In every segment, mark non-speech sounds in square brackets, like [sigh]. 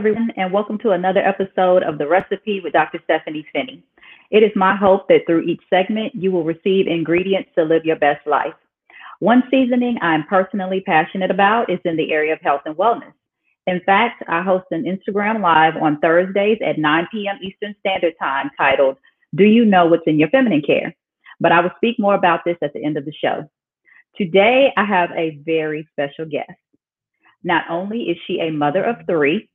Everyone, and welcome to another episode of The Recipe with Dr. Stepheny Finnie. It is my hope that through each segment, you will receive ingredients to live your best life. One seasoning I'm personally passionate about is in the area of health and wellness. In fact, I host an Instagram Live on Thursdays at 9 p.m. Eastern Standard Time titled, Do You Know What's in Your Feminine Care? But I will speak more about this at the end of the show. Today, I have a very special guest. Not only is she a mother of three,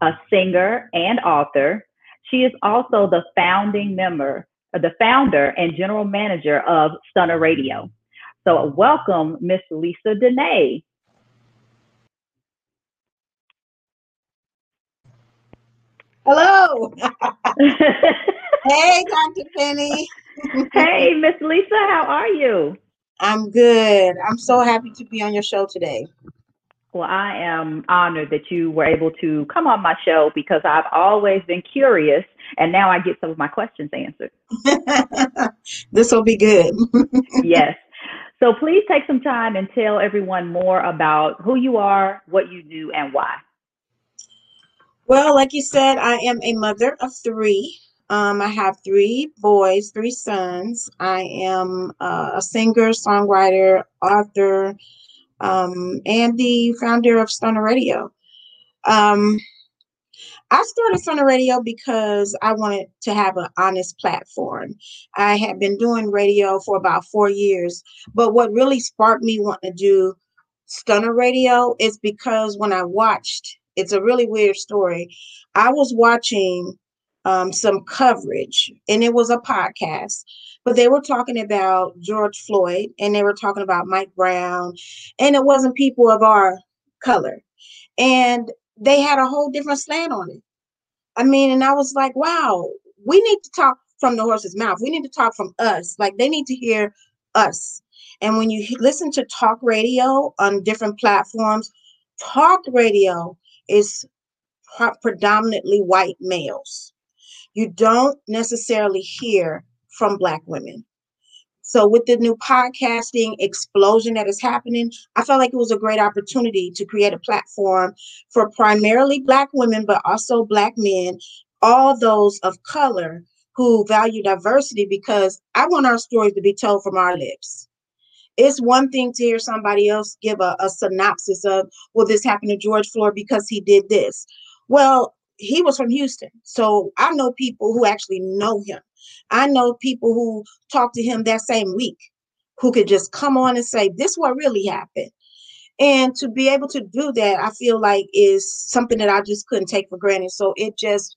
a singer and author, she is also the founding member, uh, the founder and general manager of Stunner Radio. So welcome, Miss Lisa Denae. Hello. [laughs] hey, Dr. Penny. hey, Miss Lisa, how are you? I'm good. I'm so happy to be on your show today. Well, I am honored that you were able to come on my show because I've always been curious and now I get some of my questions answered. [laughs] this will be good. [laughs] yes. So please take some time and tell everyone more about who you are, what you do, and why. Well, like you said, I am a mother of three. Um, I have three boys, three sons. I am uh, a singer, songwriter, author, um, and the founder of Stunner Radio. Um, I started Stunner Radio because I wanted to have an honest platform. I had been doing radio for about four years, but what really sparked me wanting to do Stunner Radio is because when I watched, it's a really weird story. I was watching um, some coverage, and it was a podcast but they were talking about George Floyd and they were talking about Mike Brown, and it wasn't people of our color. And they had a whole different slant on it. I mean, and I was like, wow, we need to talk from the horse's mouth. We need to talk from us. Like they need to hear us. And when you listen to talk radio on different platforms, talk radio is predominantly white males. You don't necessarily hear from Black women. So, with the new podcasting explosion that is happening, I felt like it was a great opportunity to create a platform for primarily Black women, but also Black men, all those of color who value diversity, because I want our stories to be told from our lips. It's one thing to hear somebody else give a, a synopsis of, well, this happened to George Floyd because he did this. Well, he was from Houston. So I know people who actually know him. I know people who talked to him that same week who could just come on and say, This what really happened. And to be able to do that, I feel like is something that I just couldn't take for granted. So it just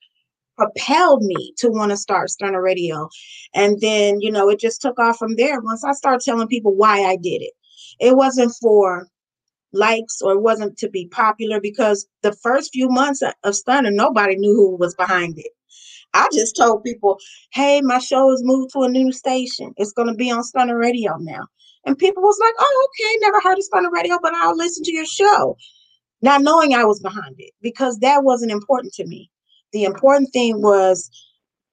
propelled me to want to start Stunner Radio. And then, you know, it just took off from there once I started telling people why I did it. It wasn't for likes or wasn't to be popular because the first few months of Stunner, nobody knew who was behind it. I just told people, hey, my show is moved to a new station. It's going to be on Stunner Radio now. And people was like, oh, okay, never heard of Stunner Radio, but I'll listen to your show. Not knowing I was behind it because that wasn't important to me. The important thing was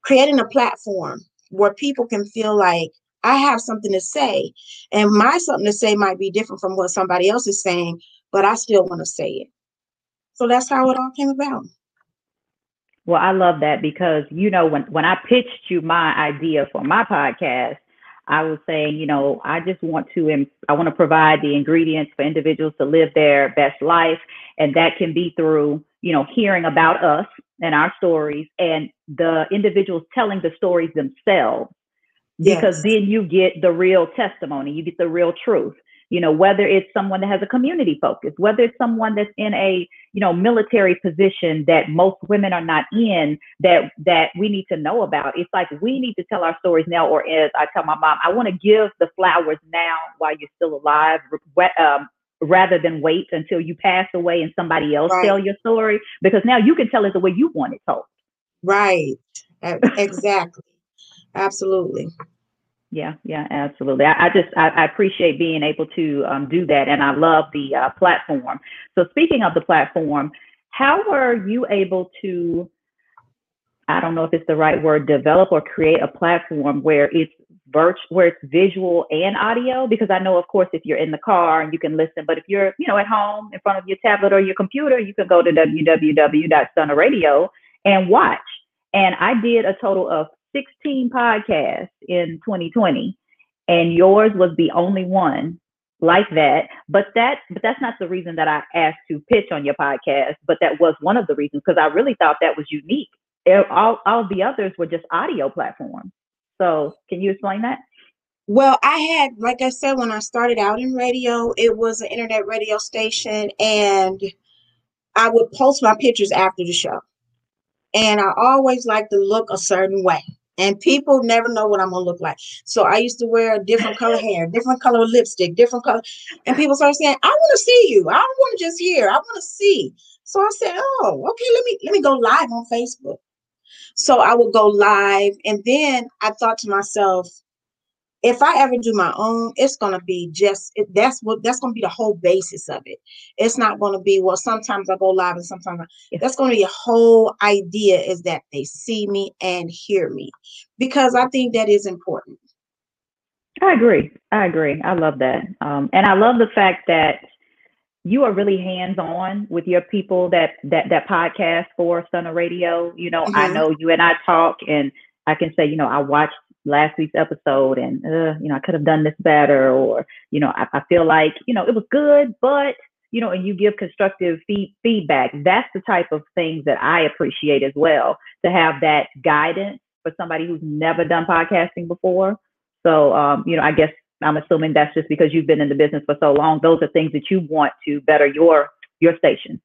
creating a platform where people can feel like I have something to say, and my something to say might be different from what somebody else is saying, but I still want to say it. So that's how it all came about. Well, I love that because you know when when I pitched you my idea for my podcast, I was saying, you know, I just want to I want to provide the ingredients for individuals to live their best life, and that can be through you know hearing about us and our stories and the individuals telling the stories themselves because yes. then you get the real testimony, you get the real truth. You know, whether it's someone that has a community focus, whether it's someone that's in a, you know, military position that most women are not in that that we need to know about. It's like we need to tell our stories now, or as I tell my mom, I want to give the flowers now while you're still alive, um, rather than wait until you pass away and somebody else right. tell your story because now you can tell it the way you want it told. Right. Exactly. Absolutely. Yeah, yeah, absolutely. I, I just I, I, appreciate being able to um, do that, and I love the uh, platform. So, speaking of the platform, how were you able to? I don't know if it's the right word, develop or create a platform where it's virtual, where it's visual and audio, because I know, of course, if you're in the car and you can listen, but if you're, you know, at home in front of your tablet or your computer, you can go to www.stunnerradio and watch. And I did a total of 16 podcasts in 2020, and yours was the only one like that. But that but that's not the reason that I asked to pitch on your podcast, but that was one of the reasons because I really thought that was unique. All all the others were just audio platforms. So can you explain that? Well, I had, like I said, when I started out in radio, it was an internet radio station, and I would post my pictures after the show. And I always like to look a certain way and people never know what I'm gonna look like. So I used to wear a different color [laughs] hair, different color lipstick, different color, and people started saying, "I want to see you. I don't want to just hear. I want to see." So I said, "Oh, okay. Let me let me go live on Facebook." So I would go live, and then I thought to myself, if I ever do my own, it's gonna be just it, that's what that's gonna be the whole basis of it. It's not gonna be well. Sometimes I go live, and sometimes I, that's gonna be a whole idea is that they see me and hear me, because I think that is important. I agree. I agree. I love that, um, and I love the fact that you are really hands on with your people that that that podcast for Stunner Radio. You know, mm-hmm. I know you and I talk, and I can say, you know, I watched last week's episode and uh, you know i could have done this better or you know I, I, feel like you know it was good but you know and you give constructive fee- feedback. That's the type of things that i appreciate as well to have that guidance for somebody who's never done podcasting before. So um, you know i guess i'm assuming that's just because you've been in the business for so long. Those are things that you want to better your your station.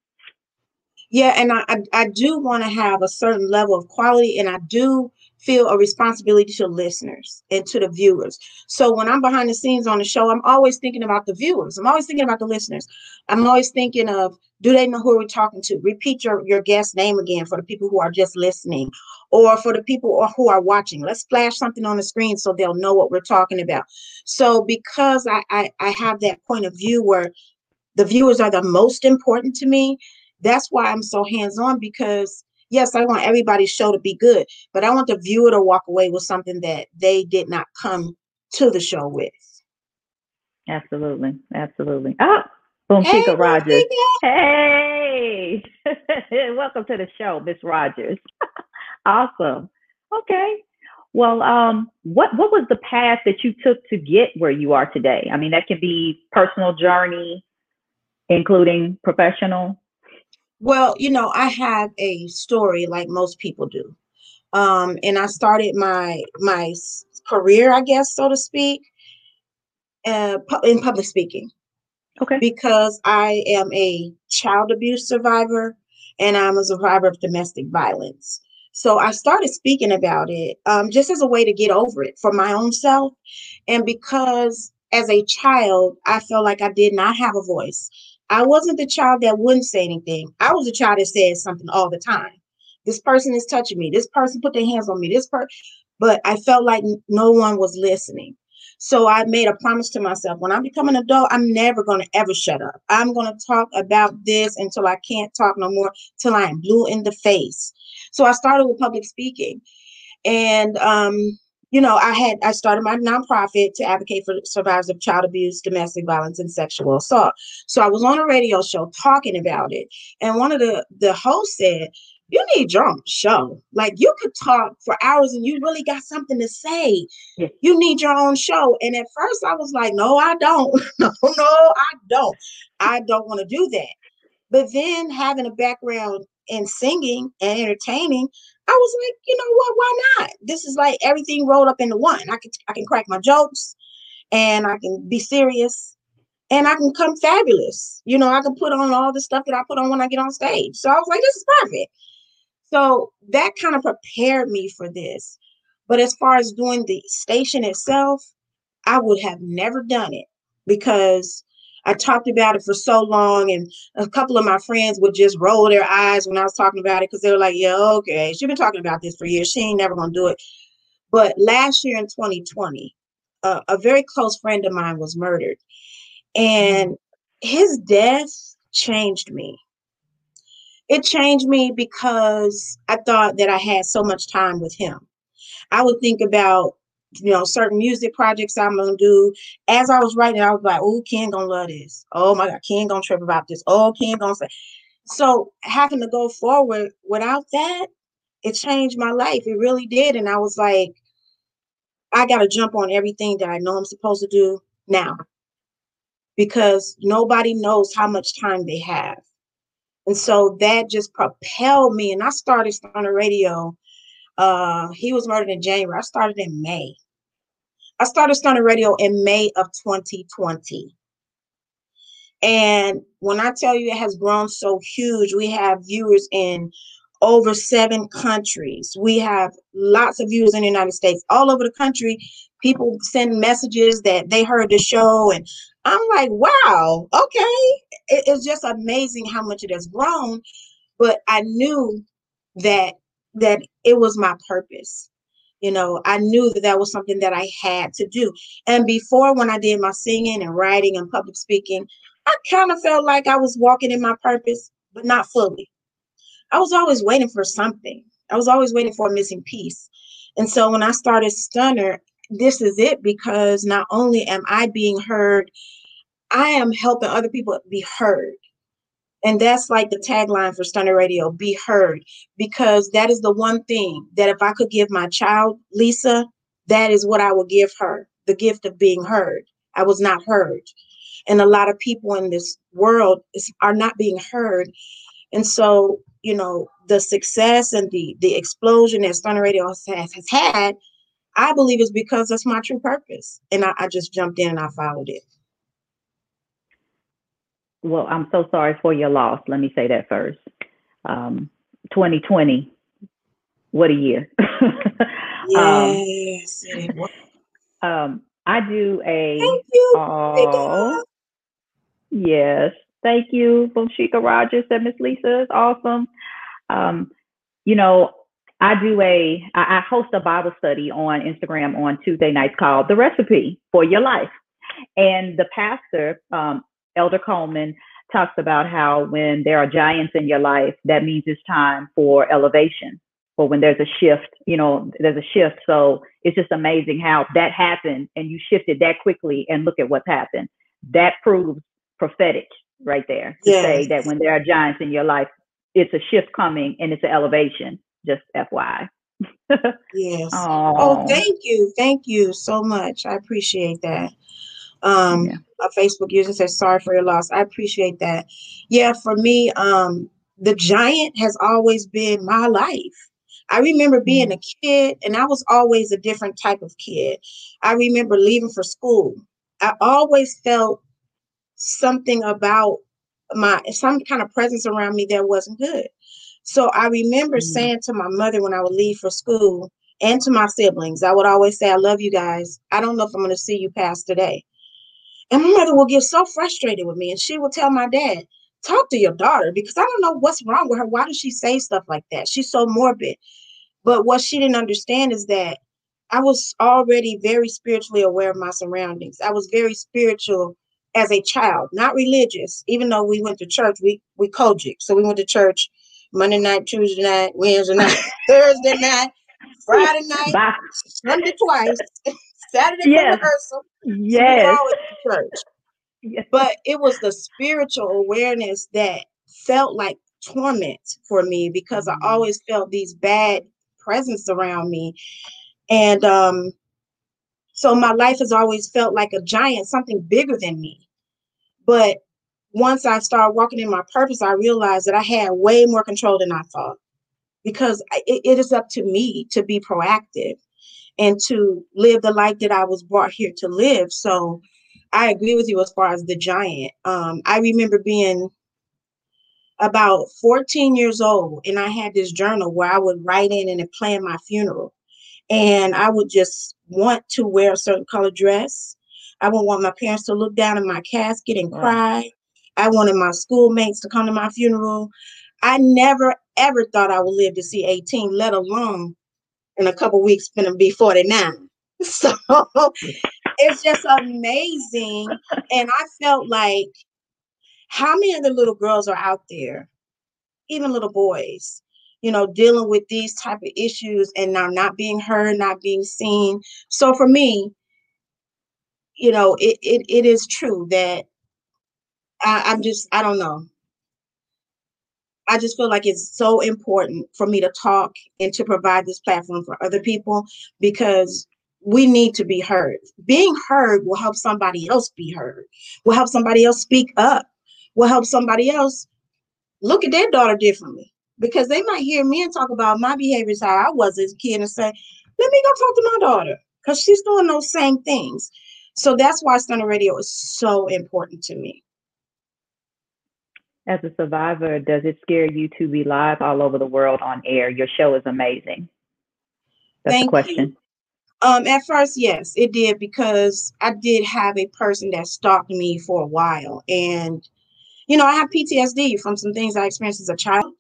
Yeah and i, I do want to have a certain level of quality and i do feel a responsibility to listeners and to the viewers. So when I'm behind the scenes on the show, I'm always thinking about the viewers. I'm always thinking about the listeners. I'm always thinking of do they know who we're talking to? Repeat your, your guest name again for the people who are just listening or for the people who are watching. Let's flash something on the screen so they'll know what we're talking about. So because I, I, I have that point of view where the viewers are the most important to me, that's why I'm so hands-on because yes, I want everybody's show to be good, but I want the viewer to walk away with something that they did not come to the show with. Absolutely. Absolutely. Oh, Boom hey, Chica Rogers. Hey, [laughs] welcome to the show, Miss Rogers. [laughs] awesome. Okay. Well, um, what what was the path that you took to get where you are today? I mean, that can be personal journey, including professional. Well, you know, I have a story like most people do. Um, and I started my my career, I guess, so to speak, uh, in public speaking. Okay. Because I am a child abuse survivor and I'm a survivor of domestic violence. So I started speaking about it um, just as a way to get over it for my own self. And because as a child, I felt like I did not have a voice. I wasn't the child that wouldn't say anything. I was a child that said something all the time. This person is touching me. This person put their hands on me. This person, but I felt like no one was listening. So I made a promise to myself when I become an adult, I'm never going to ever shut up. I'm going to talk about this until I can't talk no more, till I am blue in the face. So I started with public speaking. And um, you know, I had I started my nonprofit to advocate for survivors of child abuse, domestic violence, and sexual assault. So I was on a radio show talking about it, and one of the the hosts said, "You need your own show. Like you could talk for hours, and you really got something to say. Yeah. You need your own show." And at first, I was like, "No, I don't. [laughs] no, no, I don't. I don't want to do that." But then having a background in singing and entertaining, I was like, you know what? Why not? This is like everything rolled up into one. I can I can crack my jokes, and I can be serious, and I can come fabulous. You know, I can put on all the stuff that I put on when I get on stage. So I was like, this is perfect. So that kind of prepared me for this. But as far as doing the station itself, I would have never done it because I talked about it for so long, and a couple of my friends would just roll their eyes when I was talking about it because they were like, "Yeah, okay, she's been talking about this for years. She ain't never gonna do it." But last year in 2020, uh, a very close friend of mine was murdered, and his death changed me. It changed me because I thought that I had so much time with him. I would think about you know, certain music projects I'm gonna do. As I was writing, I was like, oh, Ken gonna love this. Oh my God, Ken gonna trip about this. Oh, Ken gonna say. So having to go forward without that, it changed my life. It really did. And I was like, I gotta jump on everything that I know I'm supposed to do now. Because nobody knows how much time they have. And so that just propelled me. And I started on the radio. Uh, he was murdered in January. I started in May. I started Stunner Radio in May of 2020. And when I tell you it has grown so huge, we have viewers in over seven countries. We have lots of viewers in the United States, all over the country. People send messages that they heard the show, and I'm like, wow, okay. It's just amazing how much it has grown. But I knew that that it was my purpose. You know, I knew that that was something that I had to do. And before, when I did my singing and writing and public speaking, I kind of felt like I was walking in my purpose, but not fully. I was always waiting for something. I was always waiting for a missing piece. And so when I started Stunner, this is it because not only am I being heard, I am helping other people be heard. And that's like the tagline for Stunner Radio be heard, because that is the one thing that if I could give my child, Lisa, that is what I would give her the gift of being heard. I was not heard. And a lot of people in this world is, are not being heard. And so, you know, the success and the the explosion that Stunner Radio has, has had, I believe is because that's my true purpose. And I, I just jumped in and I followed it well, I'm so sorry for your loss. Let me say that first. Um, 2020, what a year. [laughs] Um, yes. um, um, I do a. Thank you. Oh, yes. Thank you, Bomshika Rogers said Miss Lisa is awesome. Um, you know, I do a, I, I host a Bible study on Instagram on Tuesday nights called The Recipe for Your Life. And the pastor, um, Elder Coleman talks about how when there are giants in your life, that means it's time for elevation. Or when there's a shift, you know, there's a shift. So it's just amazing how that happened and you shifted that quickly and look at what's happened. That proves prophetic right there to yes. say that when there are giants in your life, it's a shift coming and it's an elevation. Just FYI. [laughs] yes. Oh, thank you. Thank you so much. I appreciate that. Um, yeah. A Facebook user says, "Sorry for your loss." I appreciate that. Yeah, for me, um, the giant has always been my life. I remember being mm-hmm. a kid, and I was always a different type of kid. I remember leaving for school. I always felt something about my some kind of presence around me that wasn't good. So I remember mm-hmm. saying to my mother when I would leave for school and to my siblings, I would always say, I love you guys. I don't know if I'm going to see you past today. And my mother will get so frustrated with me, and she will tell my dad, talk to your daughter because I don't know what's wrong with her. Why does she say stuff like that? She's so morbid. But what she didn't understand is that I was already very spiritually aware of my surroundings. I was very spiritual as a child, not religious. Even though we went to church, we we COGIC. So we went to church Monday night, Tuesday night, Wednesday night, [laughs] Thursday night, Friday night, Bye. Sunday twice. [laughs] Saturday yes. rehearsal. Yes. Church. Yes. But it was the spiritual awareness that felt like torment for me because I always felt these bad presence around me. And um, so my life has always felt like a giant, something bigger than me. But once I started walking in my purpose, I realized that I had way more control than I thought because it, it is up to me to be proactive and to live the life that I was brought here to live. So I agree with you as far as the giant. Um, I remember being about 14 years old and I had this journal where I would write in and plan my funeral. And I would just want to wear a certain color dress. I would want my parents to look down in my casket and cry. I wanted my schoolmates to come to my funeral. I never ever thought I would live to see 18, let alone in a couple weeks going to be 49 [laughs] so it's just amazing and i felt like how many other little girls are out there even little boys you know, dealing with these type of issues and now not being heard, not being seen. So for me, you know, it it, it is true that I, I'm just I don't know. I just feel like it's so important for me to talk and to provide this platform for other people because we need to be heard. Being heard will help somebody else be heard, will help somebody else speak up, will help somebody else look at their daughter differently because they might hear me and talk about my behaviors, how I was as a kid, and say, let me go talk to my daughter because she's doing those same things. So that's why Stunner Radio is so important to me. As a survivor, does it scare you to be live all over the world on air? Your show is amazing. That's Thank the question. You. Um, at first, yes, it did because I did have a person that stalked me for a while. And, you know, I have PTSD from some things I experienced as a child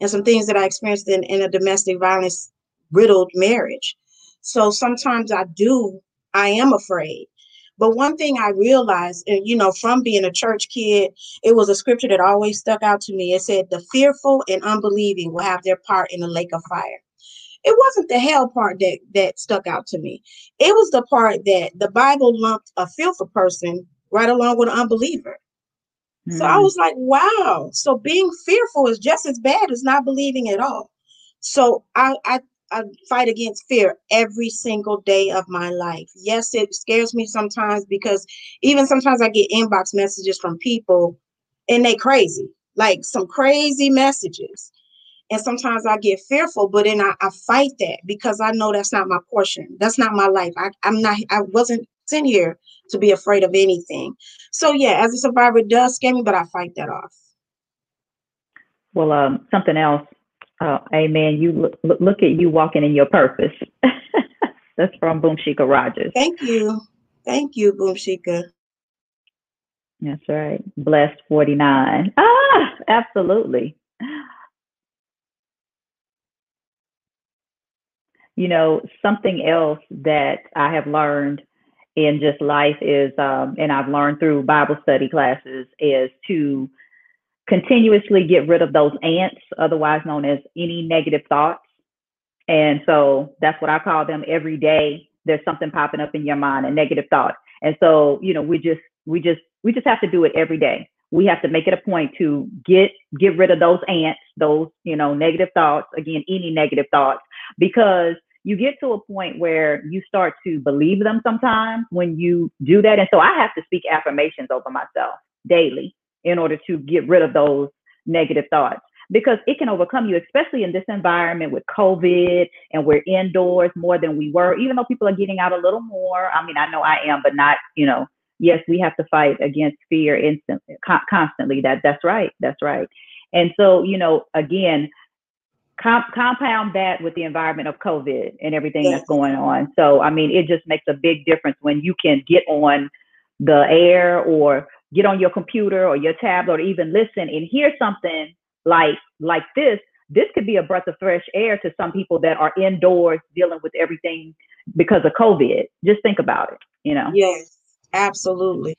and some things that I experienced in, in a domestic violence riddled marriage. So sometimes I do, I am afraid. But one thing I realized, and you know, from being a church kid, it was a scripture that always stuck out to me. It said, The fearful and unbelieving will have their part in the lake of fire. It wasn't the hell part that that stuck out to me. It was the part that the Bible lumped a fearful person right along with an unbeliever. So I mm. was like, wow. So being fearful is just as bad as not believing at all. So I, I I fight against fear every single day of my life. Yes, it scares me sometimes because even sometimes I get inbox messages from people and they crazy, like some crazy messages. And sometimes I get fearful, but then I, I fight that because I know that's not my portion. That's not my life. I, I'm not, I wasn't sent here to be afraid of anything. So yeah, as a survivor, it does scare me, but I fight that off. Well, um, something else, uh, Amen. You look, look at you walking in your purpose. [laughs] That's from Boomshika Rogers. Thank you, thank you, Boomshika. That's right. Blessed 49. Ah, absolutely. You know, something else that I have learned in just life is, um, and I've learned through Bible study classes, is to continuously get rid of those ants, otherwise known as any negative thoughts. And so that's what I call them every day. There's something popping up in your mind, a negative thought. And so, you know, we just, we just, we just have to do it every day. We have to make it a point to get, get rid of those ants, those, you know, negative thoughts, again, any negative thoughts, because you get to a point where you start to believe them sometimes when you do that. And so I have to speak affirmations over myself daily in order to get rid of those negative thoughts because it can overcome you, especially in this environment with COVID and we're indoors more than we were, even though people are getting out a little more. I mean, I know I am, but not, you know, yes, we have to fight against fear instantly, constantly. That that's right. That's right. And so, you know, again, compound that with the environment of COVID and everything yes. that's going on. So, I mean, it just makes a big difference when you can get on the air or get on your computer or your tablet or even listen and hear something like like this. This could be a breath of fresh air to some people that are indoors dealing with everything because of COVID. Just think about it, you know. Yes, absolutely.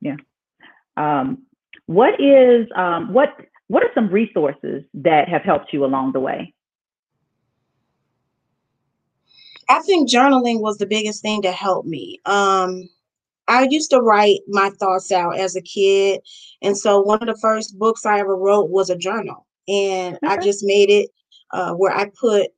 Yeah. Um, what is um, what what are some resources that have helped you along the way? I think journaling was the biggest thing to help me. Um, I used to write my thoughts out as a kid. And so one of the first books I ever wrote was a journal. And I just made it uh, where I put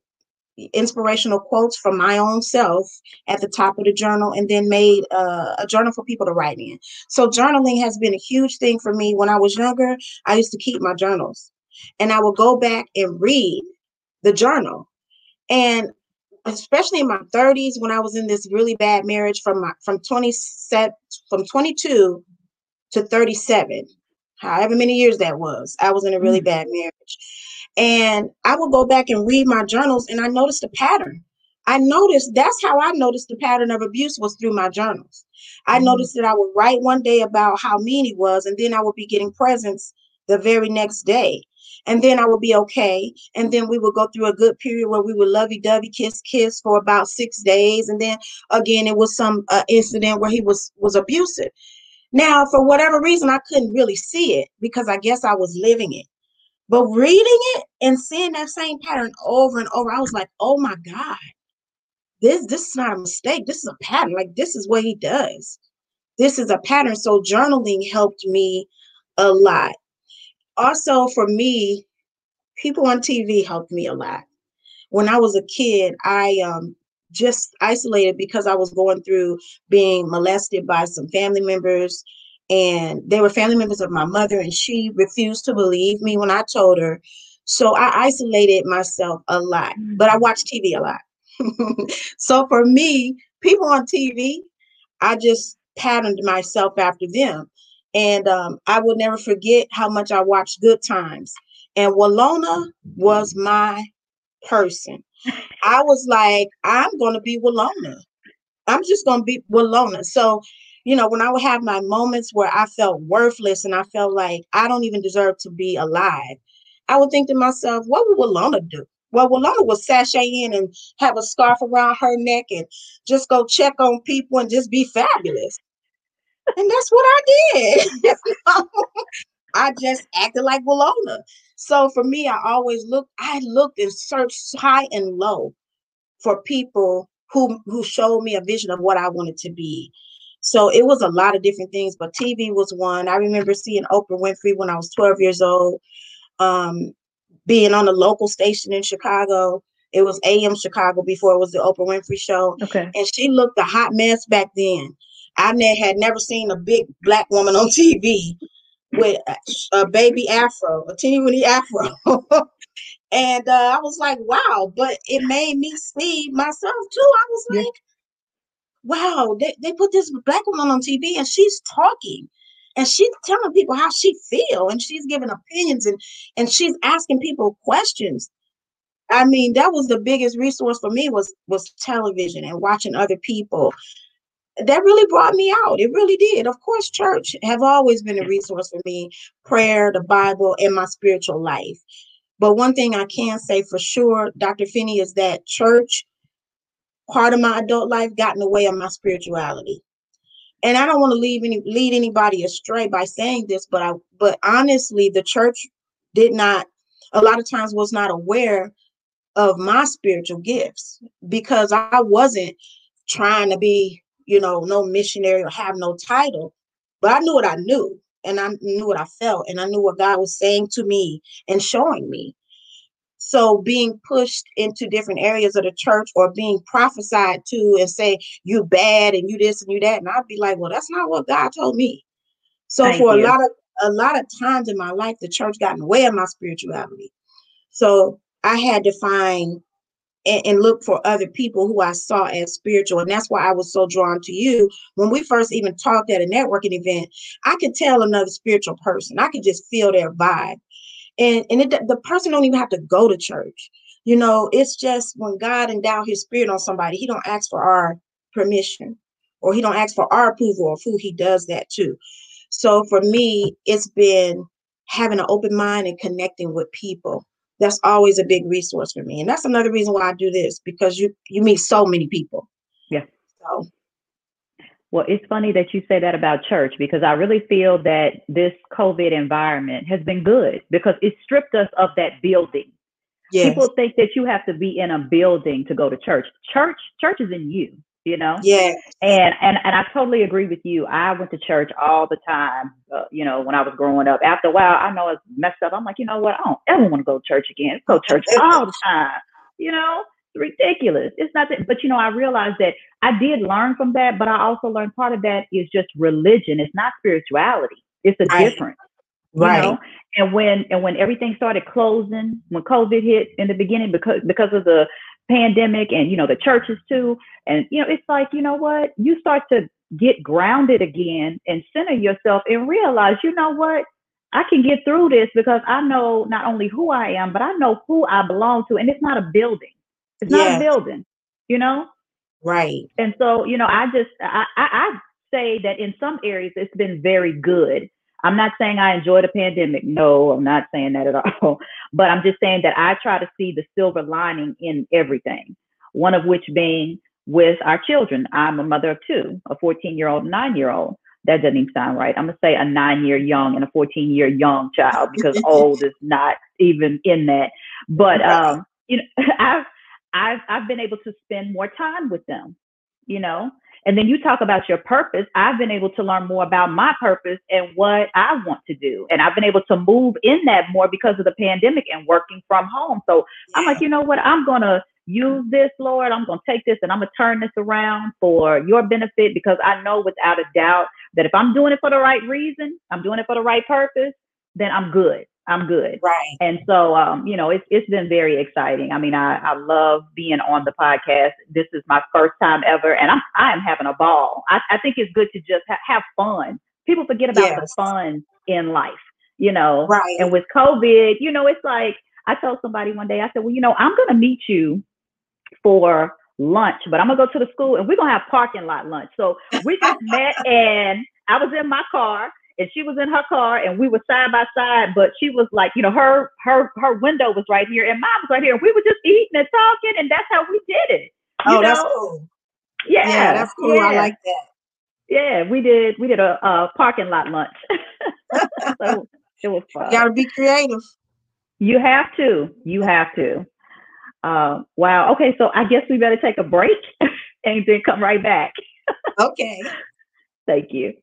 inspirational quotes from my own self at the top of the journal and then made uh, a journal for people to write in. So journaling has been a huge thing for me. When I was younger, I used to keep my journals and I would go back and read the journal. And especially in my 30s when I was in this really bad marriage from my from 27 from 22 to 37, however many years that was, I was in a really mm-hmm. bad marriage. And I would go back and read my journals and I noticed a pattern. I noticed that's how I noticed the pattern of abuse was through my journals. I mm-hmm. noticed that I would write one day about how mean he was, and then I would be getting presents the very next day. And then I would be okay. And then we would go through a good period where we would lovey dovey kiss kiss for about six days. And then again, it was some uh, incident where he was was abusive. Now, for whatever reason, I couldn't really see it because I guess I was living it. But reading it and seeing that same pattern over and over, I was like, oh my God, this this is not a mistake. This is a pattern. Like this is what he does. This is a pattern. So journaling helped me a lot. Also, for me, people on TV helped me a lot. When I was a kid, I um, just isolated because I was going through being molested by some family members. And they were family members of my mother, and she refused to believe me when I told her. So I isolated myself a lot, but I mm. watched TV a lot. [laughs] so for me, people on TV, I just patterned myself after them. And um, I will never forget how much I watched Good Times. And Willona was my person. I was like, I'm going to be Willona. I'm just going to be Willona. So, you know, when I would have my moments where I felt worthless and I felt like I don't even deserve to be alive, I would think to myself, what would Willona do? Well, Willona would sashay in and have a scarf around her neck and just go check on people and just be fabulous. And that's what I did. [laughs] I just acted like Willona. So for me, I always looked, I looked and searched high and low for people who who showed me a vision of what I wanted to be. So it was a lot of different things, but TV was one. I remember seeing Oprah Winfrey when I was 12 years old. Um, being on a local station in Chicago. It was AM Chicago before it was the Oprah Winfrey Show. Okay. And she looked a hot mess back then. I had never seen a big black woman on [laughs] TV with a baby afro, a teeny weeny afro. [laughs] and uh, I was like, wow, but it made me see myself too. I was like, wow, they, they put this black woman on TV and she's talking and she's telling people how she feel and she's giving opinions and and she's asking people questions i mean that was the biggest resource for me was was television and watching other people that really brought me out. It really did. Of course church have always been a resource for me prayer the bible and my spiritual life. But one thing i can say for sure dr finnie is that church part of my adult life got in the way of my spirituality. And I don't want to leave any lead anybody astray by saying this, but I but honestly, the church did not a lot of times was not aware of my spiritual gifts because I wasn't trying to be, you know, no missionary or have no title, but I knew what I knew and I knew what I felt and I knew what God was saying to me and showing me. So being pushed into different areas of the church or being prophesied to and say you bad and you this and you that, and I'd be like, well, that's not what God told me. So Thank for you. a lot of a lot of times in my life, the church got in the way of my spirituality. So I had to find and, and, look for other people who I saw as spiritual. And that's why I was so drawn to you. When we first even talked at a networking event, I could tell another spiritual person. I could just feel their vibe and and it, the person don't even have to go to church you know it's just when god endow his spirit on somebody he don't ask for our permission or he don't ask for our approval of who he does that to so for me it's been having an open mind and connecting with people that's always a big resource for me and that's another reason why i do this because you you meet so many people yeah so well, it's funny that you say that about church because I really feel that this COVID environment has been good because it stripped us of that building. Yes. People think that you have to be in a building to go to church. Church, church is in you, you know. Yeah. And and and I totally agree with you. I went to church all the time, uh, you know, when I was growing up. After a while, I know it's messed up. I'm like, you know what? I don't ever want to go to church again. Go to church [laughs] all the time, you know it's ridiculous. It's not that, but you know, I realized that I did learn from that, but I also learned part of that is just religion. It's not spirituality. It's a difference. Right. know? And when and when everything started closing, when COVID hit in the beginning because because of the pandemic and you know the churches too, and you know, it's like, you know what? You start to get grounded again and center yourself and realize, you know what? I can get through this because I know not only who I am, but I know who I belong to. And it's not a building. It's not a building, you know? Right. And so, you know, I just I, I, I say that in some areas it's been very good. I'm not saying I enjoy the pandemic. No, I'm not saying that at all. [laughs] But I'm just saying that I try to see the silver lining in everything. One of which being with our children. I'm a mother of two, a 14 year old, nine year old. that doesn't even sound right. I'm gonna say a nine year young and a 14 year young child [laughs] because old is not even in that. But um, you know, [laughs] I've I've I've been able to spend more time with them, you know. And then you talk about your purpose. I've been able to learn more about my purpose and what I want to do. And I've been able to move in that more because of the pandemic and working from home. So. I'm like, you know what? I'm gonna use this, Lord. I'm going to take this and I'm going to turn this around for your benefit because I know without a doubt that if I'm doing it for the right reason, I'm doing it for the right purpose, then I'm good. I'm good. Right. And so, um, you know, it's it's been very exciting. I mean, I, I love being on the podcast. This is my first time ever, and I'm I am having a ball. I, I think it's good to just ha- have fun. People forget about yes. the fun in life, you know. Right. And with COVID, you know, it's like I told somebody one day, I said, well, you know, I'm going to meet you for lunch, but I'm gonna go to the school and we're gonna have parking lot lunch. So we just [laughs] met and I was in my car and she was in her car and we were side by side, but she was like, you know, her her her window was right here and mine was right here. And we were just eating and talking and that's how we did it. oh, know? that's cool. Yeah, yeah, that's cool. Yeah. I like that. Yeah, we did we did a, a parking lot lunch. [laughs] so it was [laughs] fun. You gotta be creative. You have to. You have to. Uh, wow. Okay, so I guess we better take a break [laughs] and then come right back. okay. Thank you.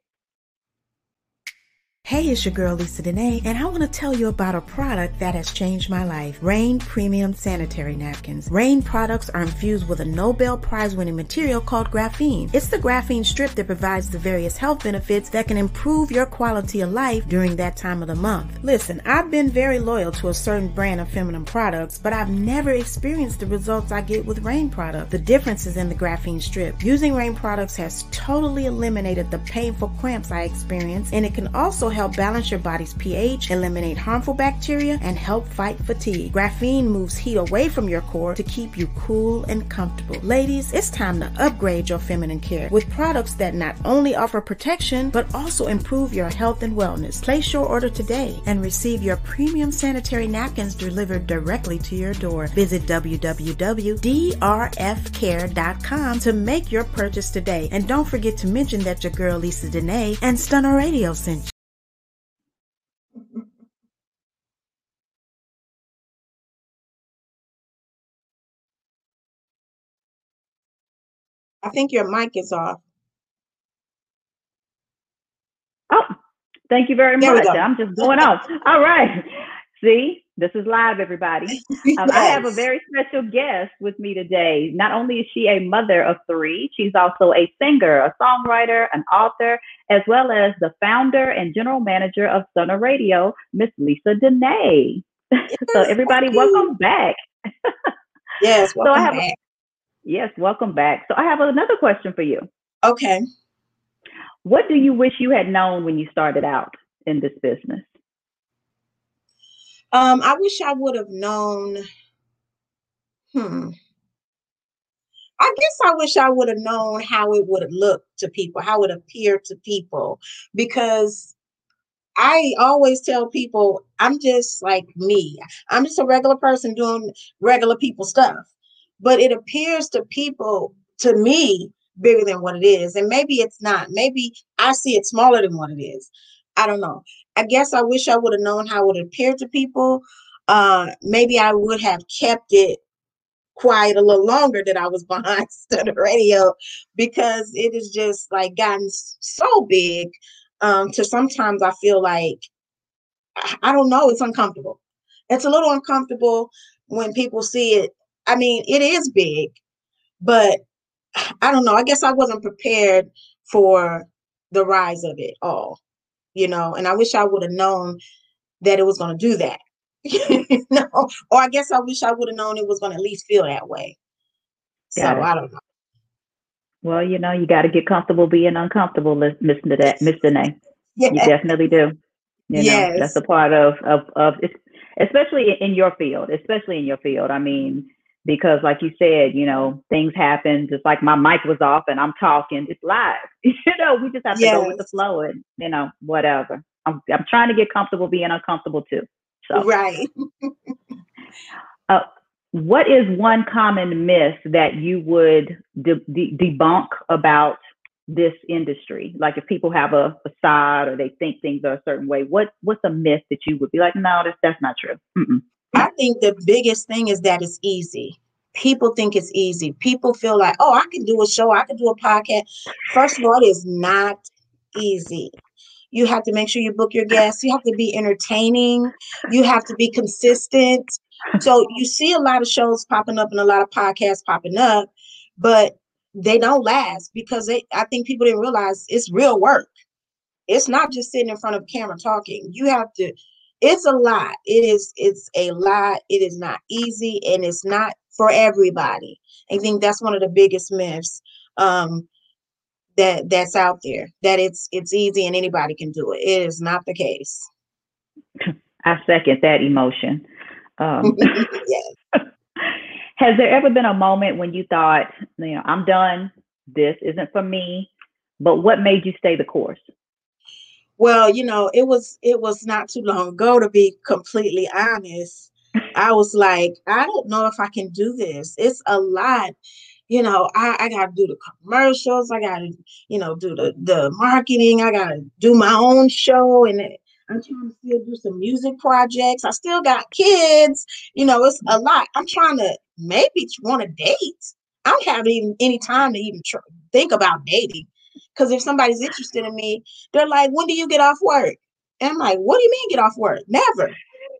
Hey, it's your girl Lisa Denae, and I want to tell you about a product that has changed my life Rain Premium Sanitary Napkins. Rain products are infused with a Nobel Prize winning material called graphene. It's the graphene strip that provides the various health benefits that can improve your quality of life during that time of the month. Listen, I've been very loyal to a certain brand of feminine products, but I've never experienced the results I get with Rain products. The difference is in the graphene strip. Using Rain products has totally eliminated the painful cramps I experience, and it can also help balance your body's pH, eliminate harmful bacteria, and help fight fatigue. Graphene moves heat away from your core to keep you cool and comfortable. Ladies, it's time to upgrade your feminine care with products that not only offer protection but also improve your health and wellness. Place your order today and receive your premium sanitary napkins delivered directly to your door. Visit www.drfcare.com to make your purchase today. And don't forget to mention that your girl Lisa Denae and Stunner Radio sent you. I think your mic is off. Oh, thank you very much. I'm just [laughs] going off. All right. See, this is live, everybody. yes. [laughs] um, I have a very special guest with me today. Not only is she a mother of three, she's also a singer, a songwriter, an author, as well as the founder and general manager of Stunner Radio, Miss Lisa Denae. [laughs] Yes, so, everybody, welcome back. yes, welcome so I have, back. Yes, welcome back. So I have another question for you. Okay. What do you wish you had known when you started out in this business? Um, I wish I would have known. Hmm. I guess I wish I would have known how it would look to people, how it appeared to people, because I always tell people I'm just like me. I'm just a regular person doing regular people stuff but it appears to people, to me, bigger than what it is. And maybe it's not. Maybe I see it smaller than what it is. I don't know. I guess I wish I would have known how it appeared to people. Uh, maybe I would have kept it quiet a little longer that I was behind [laughs] the radio because it is just like gotten so big um, to sometimes I feel like I don't know, it's uncomfortable. It's a little uncomfortable when people see it I mean, it is big, but I don't know. I guess I wasn't prepared for the rise of it all, you know, and I wish I would have known that it was going to do that. [laughs] you know, or I guess I wish I would have known it was going to at least feel that way. So I don't know. Well, you know, you got to get comfortable being uncomfortable, that, Mr. Nay. Yeah. You definitely do. You yes. that's a part of of of especially in your field, especially in your field. I mean, because like you said you know things happen just like my mic was off and i'm talking it's live [laughs] you know we just have to yes. go with the flow and you know whatever I'm, I'm trying to get comfortable being uncomfortable too so right [laughs] uh, what is one common myth that you would de- de- debunk about this industry? Like if people have a facade or they think things are a certain way, what what's a myth that you would be like, no, that's that's not true. Mm-mm. I think the biggest thing is that it's easy. People think it's easy. People feel like, oh, I can do a show, I can do a podcast. First of all, it is not easy. You have to make sure you book your guests. You have to be entertaining. You have to be consistent. So you see a lot of shows popping up and a lot of podcasts popping up, but they don't last because they, I think people didn't realize it's real work. It's not just sitting in front of a camera talking. You have to, it's a lot. It is, it's a lot. It is not easy and it's not for everybody. I think that's one of the biggest myths um, that that's out there. That it's it's easy and anybody can do it. It is not the case. [laughs] I second that emotion. Um, [laughs] yes. [laughs] Has there ever been a moment when you thought, you know, I'm done. This isn't for me. But what made you stay the course? Well, you know, it was it was not too long ago to be completely honest. I was like, I don't know if I can do this. It's a lot. You know, I, I gotta do the commercials, I gotta, you know, do the the marketing, I gotta do my own show and I'm trying to still do some music projects. I still got kids. You know, it's a lot. I'm trying to maybe want to date. I don't have even any time to even tr- think about dating. Because if somebody's interested in me, they're like, when do you get off work? And I'm like, what do you mean get off work? Never.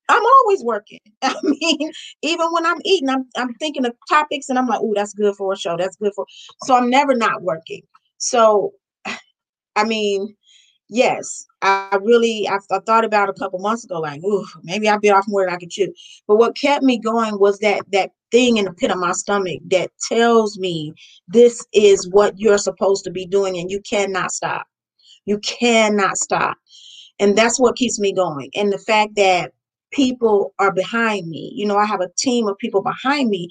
I'm always working. [laughs] I mean, even when I'm eating, I'm, I'm thinking of topics and I'm like, oh, that's good for a show. That's good for. So I'm never not working. So, [sighs] I mean, yes, I really, I, I thought about a couple months ago, like, ooh, maybe I bit off more than I could chew. But what kept me going was that that thing in the pit of my stomach that tells me this is what you're supposed to be doing and you cannot stop. You cannot stop. And that's what keeps me going. And the fact that people are behind me. You know, I have a team of people behind me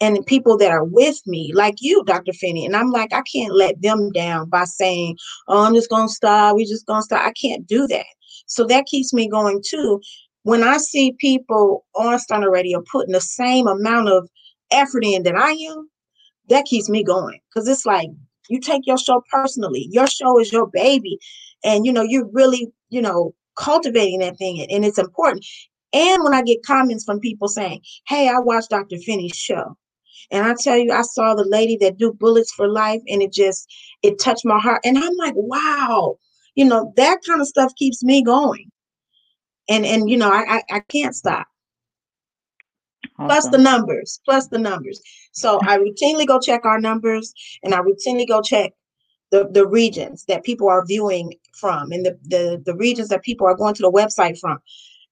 and people that are with me, like you, Dr. Finnie. And I'm like, I can't let them down by saying, oh, I'm just going to stop. We're just going to stop. I can't do that. So that keeps me going too. When I see people on Stunner Radio putting the same amount of effort in that I am, that keeps me going. Because it's like, you take your show personally. Your show is your baby. And, you know, you're really, you know, cultivating that thing and it's important and when I get comments from people saying, Hey, I watched Dr. Finnie's show. And I tell you, I saw the lady that do bullets for life, and it just it touched my heart. And I'm like, wow, you know, that kind of stuff keeps me going. And and you know, I I, I can't stop. Awesome. Plus the numbers, plus the numbers. So I routinely go check our numbers and I routinely go check the, the regions that people are viewing from and the, the, the regions that people are going to the website from.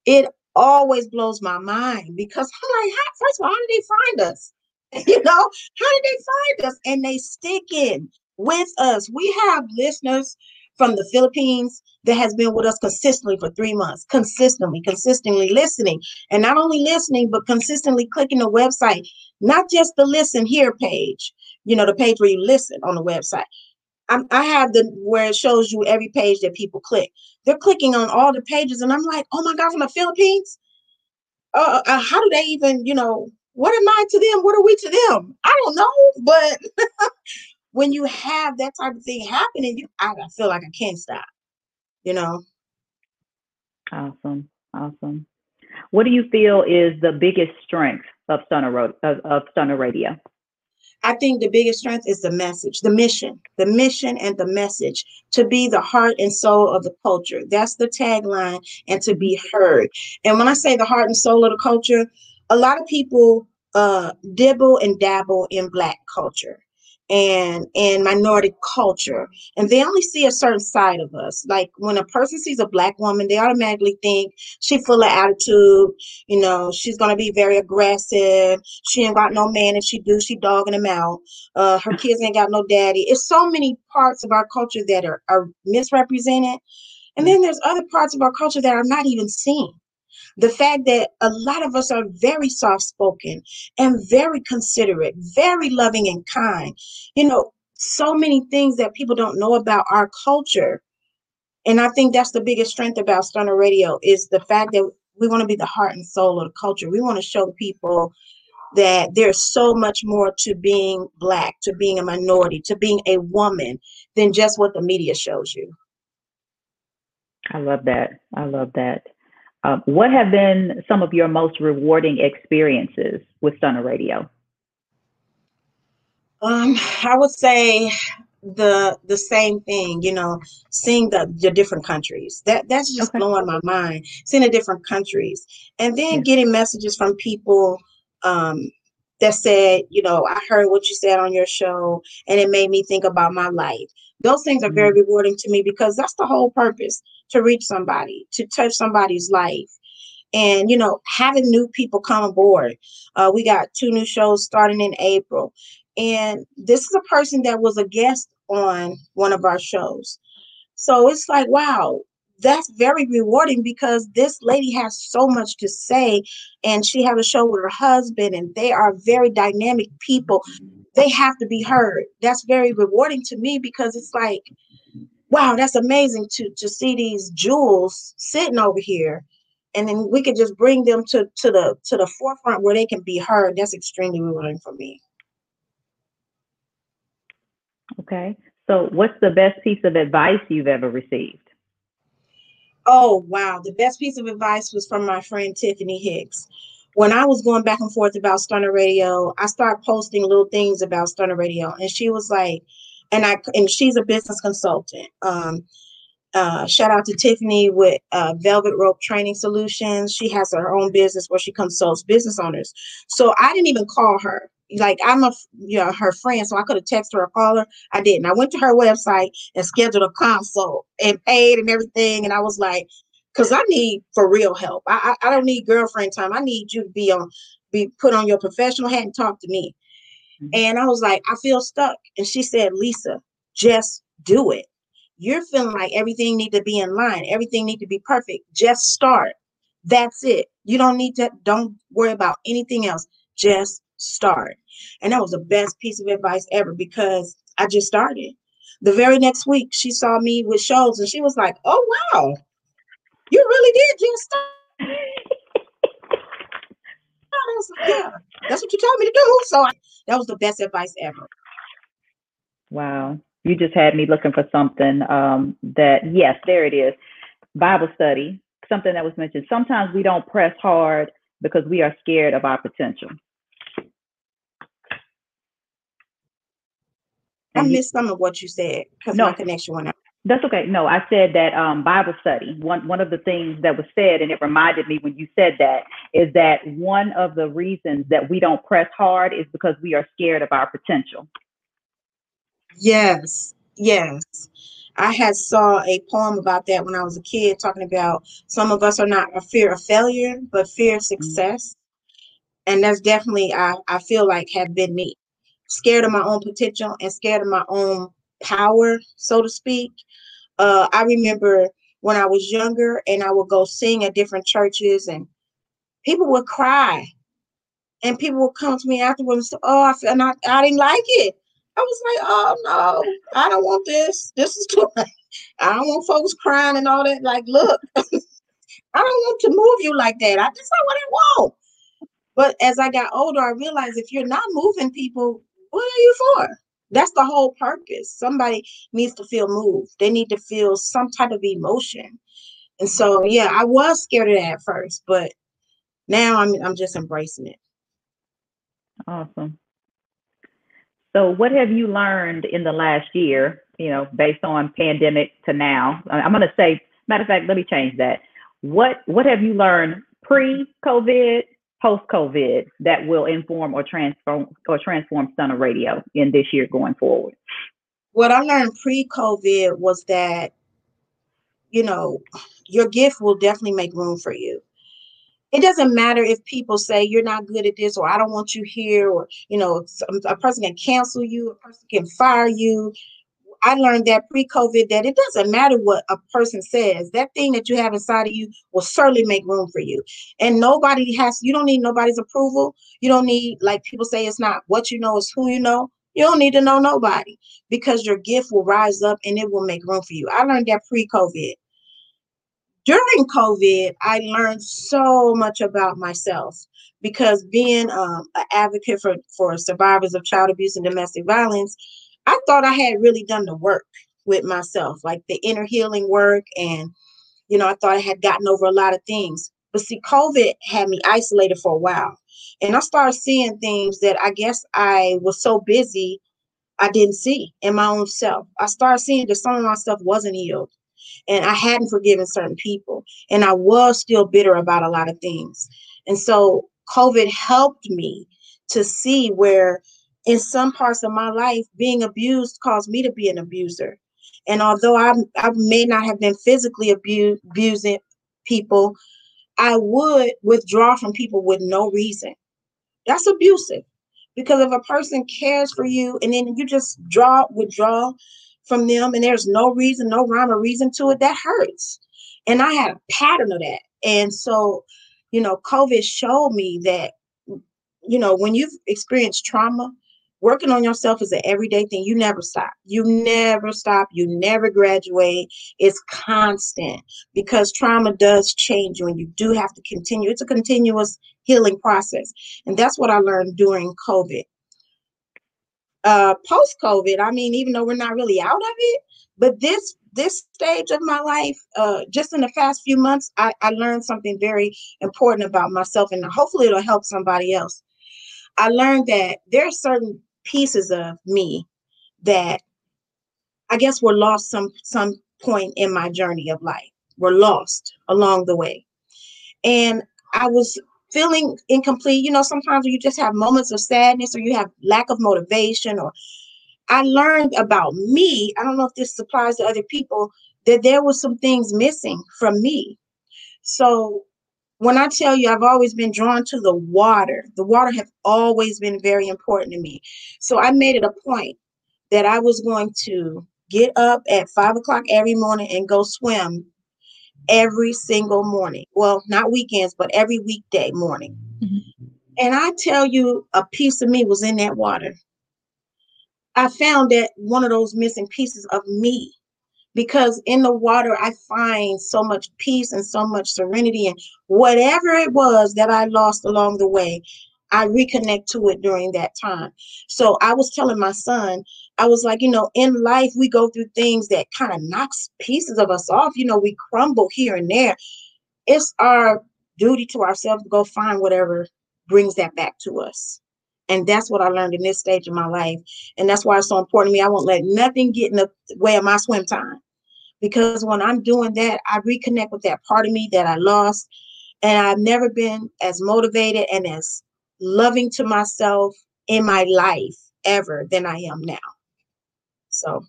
It always blows my mind because I'm like, how, first of all, how did they find us? [laughs] You know, how did they find us? And they stick in with us. We have listeners from the Philippines that has been with us consistently for three months, consistently, consistently listening, and not only listening, but consistently clicking the website, not just the listen here page, you know, the page where you listen on the website, I'm, i have the where it shows you every page that people click. They're clicking on all the pages, and I'm like, oh my God, from the Philippines? Uh, uh, how do they even, you know, what am I to them? What are we to them? I don't know. But [laughs] when you have that type of thing happening, you, I, I feel like I can't stop, you know? Awesome. Awesome. What do you feel is the biggest strength of Stunner, of, of Stunner Radio? I think the biggest strength is the message, the mission, the mission and the message to be the heart and soul of the culture. That's the tagline and to be heard. And when I say the heart and soul of the culture, a lot of people uh, dibble and dabble in Black culture and and minority culture and they only see a certain side of us. Like when a person sees a black woman they automatically think she's full of attitude you know she's going to be very aggressive she ain't got no man if she do she dogging him out uh, her kids ain't got no daddy. It's so many parts of our culture that are, are misrepresented and then there's other parts of our culture that are not even seen the fact that a lot of us are very soft spoken and very considerate, very loving and kind. You know, so many things that people don't know about our culture. And I think that's the biggest strength about Stunner Radio is the fact that we want to be the heart and soul of the culture. We want to show people that there's so much more to being black, to being a minority, to being a woman than just what the media shows you. I love that. I love that. Uh, what have been some of your most rewarding experiences with Stunner Radio? Um, I would say the the same thing, you know, seeing the, the different countries. That that's just okay. blowing my mind. Seeing the different countries. And then yeah. getting messages from people um that said, you know, I heard what you said on your show and it made me think about my life. Those things are very mm-hmm. rewarding to me because that's the whole purpose to reach somebody, to touch somebody's life. And, you know, having new people come aboard. Uh, we got two new shows starting in April. And this is a person that was a guest on one of our shows. So it's like, wow, that's very rewarding because this lady has so much to say and she has a show with her husband and they are very dynamic people. They have to be heard. That's very rewarding to me because it's like wow that's amazing to to see these jewels sitting over here. And then we could just bring them to to the to the forefront where they can be heard. That's extremely rewarding for me. Okay. So, what's the best piece of advice you've ever received? Oh, wow. The best piece of advice was from my friend Tiffany Hicks. When I was going back and forth about Stunner Radio, I started posting little things about Stunner Radio, and she was like, and I and she's a business consultant. Um, uh, shout out to Tiffany with uh, Velvet Rope Training Solutions. She has her own business where she consults business owners. So I didn't even call her like I'm a you know her friend, so I could have texted her or called her. I didn't. I went to her website and scheduled a consult and paid and everything. And I was like, because I need for real help. I, I, I don't need girlfriend time. I need you to be on be put on your professional hat and talk to me. Mm-hmm. And I was like, I feel stuck. And she said, Lisa, just do it. You're feeling like everything need to be in line. Everything need to be perfect. Just start. That's it. You don't need to don't worry about anything else. Just start. And that was the best piece of advice ever because I just started. The very next week, she saw me with shows and she was like, Oh, wow, you really did just start. yeah, that's what you told me to do. So I, that was the best advice ever. Wow. You just had me looking for something um, that, yes, there it is. Bible study, something that was mentioned. Sometimes we don't press hard because we are scared of our potential. I missed some of what you said because no, my connection went out. That's okay. No, I said that um, Bible study. One one of the things that was said, and it reminded me when you said that, is that one of the reasons that we don't press hard is because we are scared of our potential. Yes, yes. I had saw a poem about that when I was a kid, talking about some of us are not a fear of failure, but fear of mm-hmm. success. Mm-hmm. And that's definitely I, I feel like have been me scared of my own potential and scared of my own power, so to speak. Uh, I remember when I was younger and I would go sing at different churches and people would cry. And people would come to me afterwards and say, Oh, I, feel, not, I didn't like it. I was like, Oh, no, I don't want this. This is too much. [laughs] I don't want folks crying and all that. Like, look, [laughs] I don't want to move you like that. I just not what I want. But as I got older, I realized if you're not moving people, what are you for? That's the whole purpose. Somebody needs to feel moved. They need to feel some type of emotion. And so, yeah, I was scared of that at first, but now I'm I'm just embracing it. Awesome. So, what have you learned in the last year? You know, based on pandemic to now. I'm going to say, matter of fact, let me change that. What What have you learned pre-COVID post COVID that will inform or transform or transform Stunner Radio in this year going forward? What I learned pre COVID was that, you know, your gift will definitely make room for you. It doesn't matter if people say you're not good at this or I don't want you here or, you know, a person can cancel you, a person can fire you. I learned that pre-COVID that it doesn't matter what a person says. That thing that you have inside of you will certainly make room for you. And nobody has you don't need nobody's approval. You don't need like people say it's not what you know, it's who you know. You don't need to know nobody because your gift will rise up and it will make room for you. I learned that pre-COVID. during COVID, I learned so much about myself because being um, an advocate for, for survivors of child abuse and domestic violence, I thought I had really done the work with myself, like the inner healing work. And, you know, I thought I had gotten over a lot of things. But see, COVID had me isolated for a while. And I started seeing things that I guess I was so busy I didn't see in my own self. I started seeing that some of my stuff wasn't healed and I hadn't forgiven certain people, and I was still bitter about a lot of things. And so COVID helped me to see where, in some parts of my life, being abused caused me to be an abuser. And although I, I may not have been physically abu- abusing people, I would withdraw from people with no reason. That's abusive because if a person cares for you and then you just draw withdraw from them and there's no reason, no rhyme or reason to it, that hurts. And I had a pattern of that. And so, you know, COVID showed me that, you know, when you've experienced trauma, working on yourself is an everyday thing. You never stop. You never stop. You never graduate. It's constant because trauma does change you and you do have to continue. It's a continuous healing process. And that's what I learned during COVID uh, post COVID, I mean, even though we're not really out of it, but this this stage of my life, uh, just in the past few months, I, I learned something very important about myself, and hopefully it'll help somebody else. I learned that there are certain pieces of me that I guess were lost some some point in my journey of life. Were lost along the way, and I was feeling incomplete. You know, sometimes you just have moments of sadness or you have lack of motivation or I learned about me. I don't know if this applies to other people, that there were some things missing from me. So when I tell you I've always been drawn to the water, the water have always been very important to me. So I made it a point that I was going to get up at five o'clock every morning and go swim every single morning. Well, not weekends, but every weekday morning. Mm-hmm. And I tell you, a piece of me was in that water. I found that one of those missing pieces of me because in the water I find so much peace and so much serenity and whatever it was that I lost along the way, I reconnect to it during that time. So I was telling my son, I was like, you know, in life we go through things that kind of knocks pieces of us off. You know, we crumble here and there. It's our duty to ourselves to go find whatever brings that back to us. And that's what I learned in this stage of my life. And that's why it's so important to me. I won't let nothing get in the way of my swim time. Because when I'm doing that, I reconnect with that part of me that I lost. And I've never been as motivated and as loving to myself in my life ever than I am now. So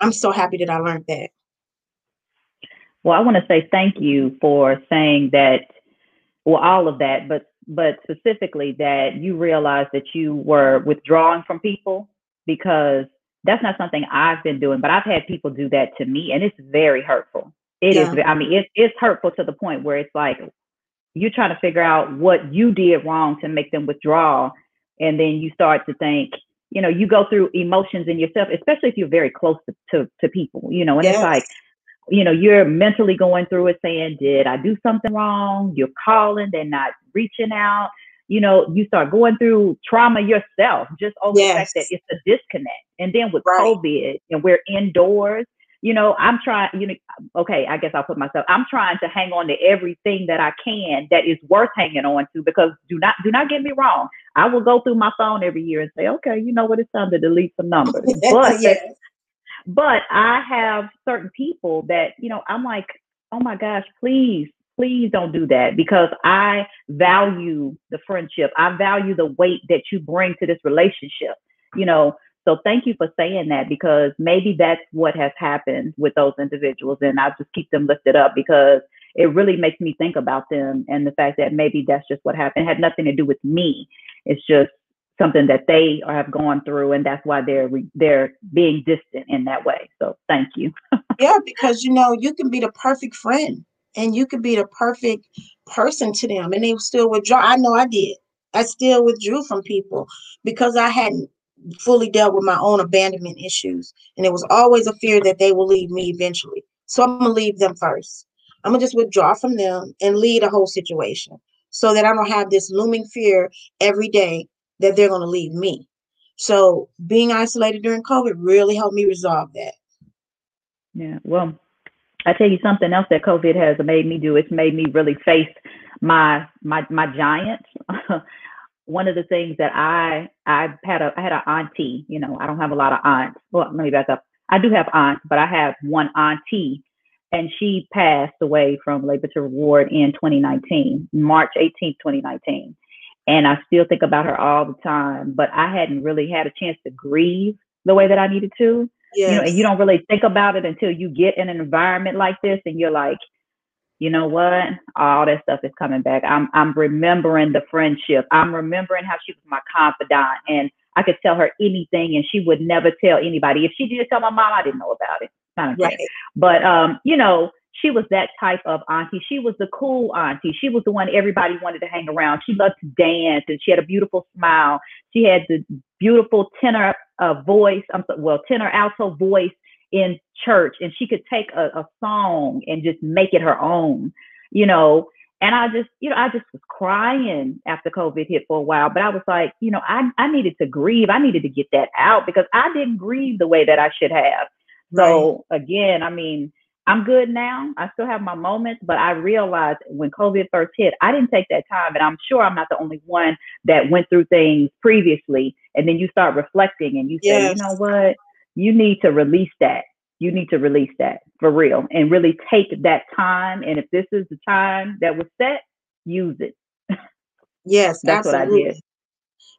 I'm so happy that I learned that. Well, I want to say thank you for saying that, well, all of that, but but specifically that you realized that you were withdrawing from people because that's not something I've been doing, but I've had people do that to me, and it's very hurtful. It yeah. is. I mean, it's it's hurtful to the point where it's like you're trying to figure out what you did wrong to make them withdraw, and then you start to think, you know, you go through emotions in yourself, especially if you're very close to, to, to people, you know, and yes. it's like, you know, you're mentally going through it saying, Did I do something wrong? You're calling, they're not reaching out. You know, you start going through trauma yourself just over yes. the fact that it's a disconnect. And then with right. COVID and we're indoors, you know, I'm trying, you know, okay, I guess I'll put myself, I'm trying to hang on to everything that I can that is worth hanging on to because do not, do not get me wrong. I will go through my phone every year and say, okay, you know what, it's time to delete some numbers. [laughs] But, yes. but I have certain people that, you know, I'm like, oh my gosh, please, please don't do that because I value the friendship. I value the weight that you bring to this relationship. You know, so thank you for saying that because maybe that's what has happened with those individuals. And I just keep them lifted up because it really makes me think about them and the fact that maybe that's just what happened. It had nothing to do with me. It's just something that they have gone through and that's why they're they're being distant in that way. So thank you. [laughs] yeah, because you know, you can be the perfect friend and you could be the perfect person to them and they still withdraw. I know I did. I still withdrew from people because I hadn't fully dealt with my own abandonment issues. And it was always a fear that they will leave me eventually. So I'm to leave them first. I'm gonna just withdraw from them and lead a whole situation so that I don't have this looming fear every day that they're gonna leave me. So being isolated during COVID really helped me resolve that. Yeah. Well, I tell you something else that COVID has made me do. It's made me really face my my my giants. [laughs] One of the things that I I had a I had an auntie. You know, I don't have a lot of aunts. Well, let me back up. I do have aunts, but I have one auntie, and she passed away from labor to reward in 2019, March 18th, 2019. And I still think about her all the time, but I hadn't really had a chance to grieve the way that I needed to. Yes. You know, and you don't really think about it until you get in an environment like this and you're like, you know what? All that stuff is coming back. I'm I'm remembering the friendship. I'm remembering how she was my confidant and I could tell her anything and she would never tell anybody. If she did tell my mom, I didn't know about it. Kind of right. But um, you know, she was that type of auntie. She was the cool auntie. She was the one everybody wanted to hang around. She loved to dance and she had a beautiful smile. She had the beautiful tenor uh, voice, um, well, tenor alto voice in church and she could take a, a song and just make it her own, you know. And I just, you know, I just was crying after COVID hit for a while. But I was like, you know, I, I needed to grieve. I needed to get that out because I didn't grieve the way that I should have. So right. again, I mean, I'm good now. I still have my moments, but I realized when COVID first hit, I didn't take that time. And I'm sure I'm not the only one that went through things previously. And then you start reflecting and you say, you know what? You need to release that you need to release that for real and really take that time. And if this is the time that was set, use it. Yes, that's absolutely. what I did.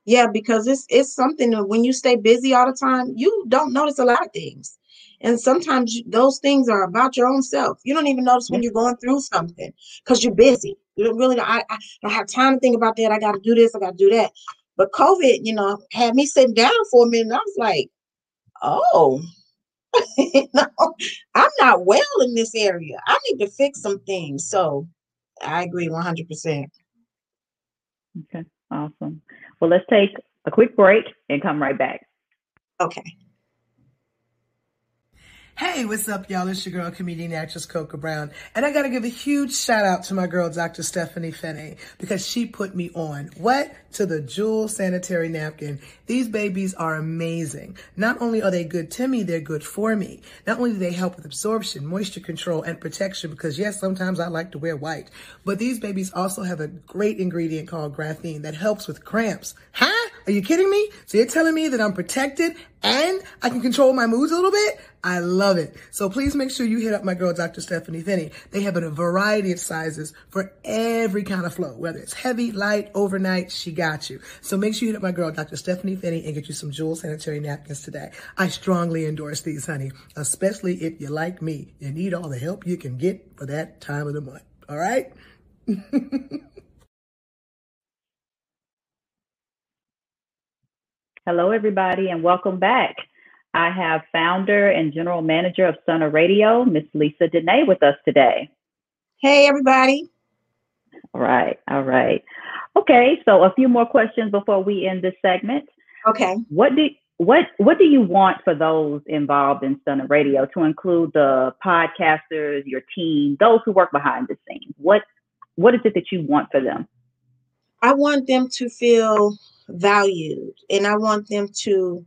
Yeah, because it's it's something that when you stay busy all the time, you don't notice a lot of things. And sometimes those things are about your own self. You don't even notice when you're going through something because you're busy. You don't really, I, I don't have time to think about that. I got to do this. I got to do that. But COVID, you know, had me sitting down for a minute. I was like, oh, [laughs] no, I'm not well in this area. I need to fix some things. So I agree 100%. Okay, awesome. Well, let's take a quick break and come right back. Okay. Hey, what's up, y'all? It's your girl, comedian actress Coca Brown. And I got to give a huge shout out to my girl, Dr. Stepheny Finnie, because she put me on. What? To the Jewel Sanitary Napkin. These babies are amazing. Not only are they good to me, they're good for me. Not only do they help with absorption, moisture control, and protection, because yes, sometimes I like to wear white, but these babies also have a great ingredient called graphene that helps with cramps. Huh? Are you kidding me? So you're telling me that I'm protected and I can control my moods a little bit? I love it. So please make sure you hit up my girl, Dr. Stepheny Finnie. They have a variety of sizes for every kind of flow, whether it's heavy, light, overnight, she got you. So make sure you hit up my girl, Dr. Stepheny Finnie, and get you some Jewel sanitary napkins today. I strongly endorse these, honey, especially if you're like me. You need all the help you can get for that time of the month. All right? [laughs] Hello, everybody, and welcome back. I have founder and general manager of Stunner Radio, Miss Lisa Denae, with us today. Hey, everybody. All right, all right. Okay, so a few more questions before we end this segment. Okay. What do what what do you want for those involved in Stunner Radio to include the podcasters, your team, those who work behind the scenes? What what is it that you want for them? I want them to feel valued and I want them to,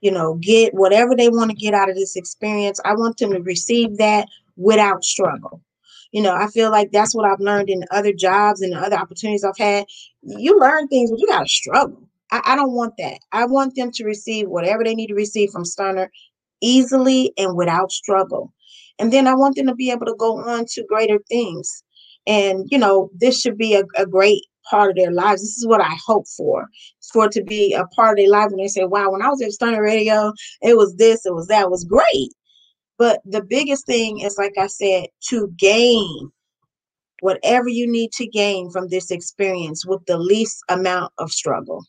you know, get whatever they want to get out of this experience. I want them to receive that without struggle. You know, I feel like that's what I've learned in other jobs and other opportunities I've had. You learn things, but you got to struggle. I, I don't want that. I want them to receive whatever they need to receive from Stunner easily and without struggle. And then I want them to be able to go on to greater things. And, you know, this should be a, a great part of their lives. This is what I hope for. for it to be a part of their life when they say, wow, when I was at Stunner Radio, it was this, it was that, it was great. But the biggest thing is, like I said, to gain whatever you need to gain from this experience with the least amount of struggle.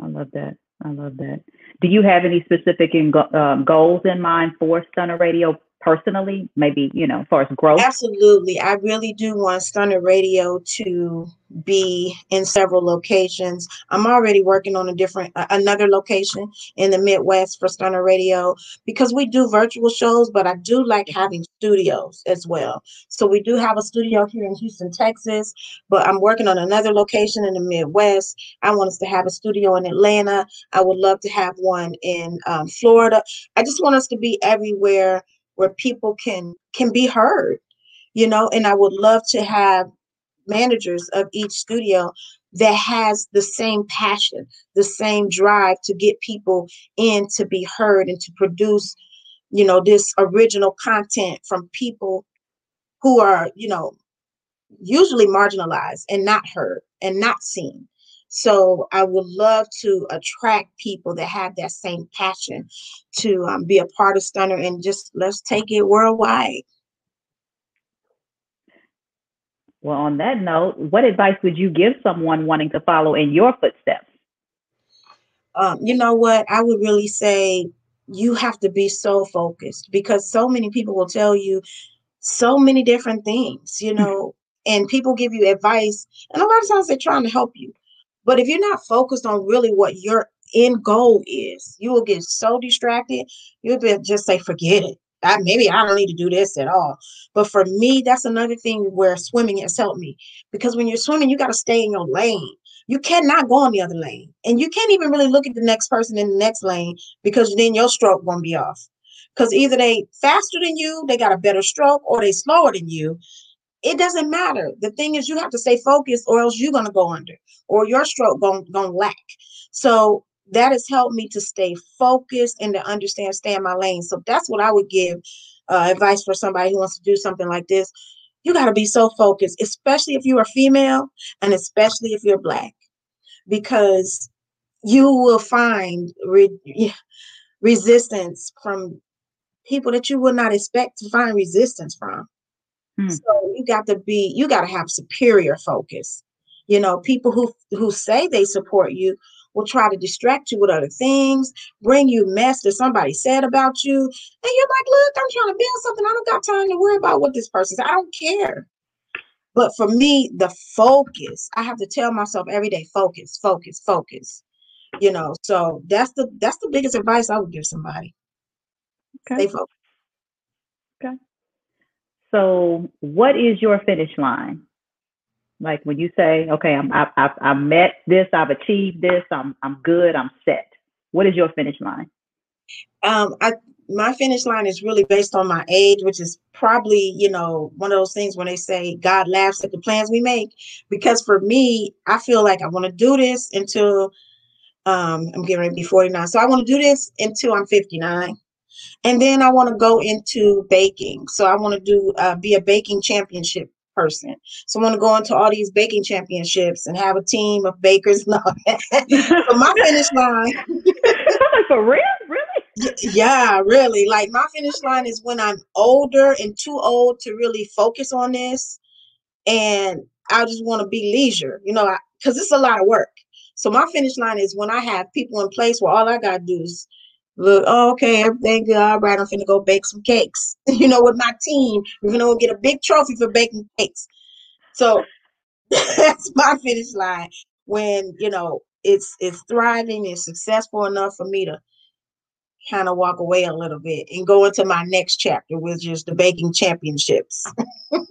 I love that. I love that. Do you have any specific in, um, goals in mind for Stunner Radio personally, maybe, you know, as far as growth? Absolutely. I really do want Stunner Radio to be in several locations. I'm already working on a different uh, another location in the Midwest for Stunner Radio because we do virtual shows, but I do like having studios as well. So we do have a studio here in Houston, Texas, but I'm working on another location in the Midwest. I want us to have a studio in Atlanta. I would love to have one in um, Florida. I just want us to be everywhere where people can can be heard you know? And i would love to have managers of each studio that has the same passion the same drive to get people in to be heard and to produce you know this original content from people who are you know usually marginalized and not heard and not seen so I would love to attract people that have that same passion to um, be a part of Stunner and just let's take it worldwide. Well, on that note, what advice would you give someone wanting to follow in your footsteps? Um, you know what? I would really say you have to be so focused because so many people will tell you so many different things, you know, and people give you advice, and a lot of times they're trying to help you. But if you're not focused on really what your end goal is, you will get so distracted, you'll be just say, forget it. I, maybe I don't need to do this at all. But for me, that's another thing where swimming has helped me because when you're swimming, you got to stay in your lane. You cannot go on the other lane, and you can't even really look at the next person in the next lane because then your stroke won't be off. Because either they faster than you, they got a better stroke, or they slower than you, it doesn't matter. The thing is, you have to stay focused, or else you're gonna go under, or your stroke gonna gonna lack. So that has helped me to stay focused and to understand, stay in my lane. So that's what I would give uh, advice for somebody who wants to do something like this. You got to be so focused, especially if you are female and especially if you're black, because you will find re- resistance from people that you would not expect to find resistance from. Hmm. So you got to be, you got to have superior focus. You know, people who who say they support you will try to distract you with other things, bring you mess that somebody said about you, and you're like, "Look, I'm trying to build something. I don't got time to worry about what this person said. I don't care." But for me, the focus, I have to tell myself every day, focus, focus, focus. You know, so that's the that's the biggest advice I would give somebody. Okay. Stay focused. So, what is your finish line? Like when you say, "Okay, I'm I've, I, I met this, I've achieved this, I'm I'm good, I'm set." What is your finish line? Um, I my finish line is really based on my age, which is probably, you know, one of those things when they say God laughs at the plans we make. Because for me, I feel like I want to do this until um, I'm getting ready to be 49. So I want to do this until I'm 59. And then I want to go into baking. So I want to do uh, be a baking championship person. So I want to go into all these baking championships and have a team of bakers and all that. my finish line. [laughs] For real? Really? Yeah, really. Like my finish line is when I'm older and too old to really focus on this. And I just want to be leisure, you know, because it's a lot of work. So my finish line is when I have people in place where all I got to do is look, oh, okay, everything good. All right, I'm finna go bake some cakes. [laughs] you know, with my team, we're gonna go get a big trophy for baking cakes. So [laughs] that's my finish line when you know it's it's thriving, it's successful enough for me to kind of walk away a little bit and go into my next chapter, which is the baking championships. [laughs] nice.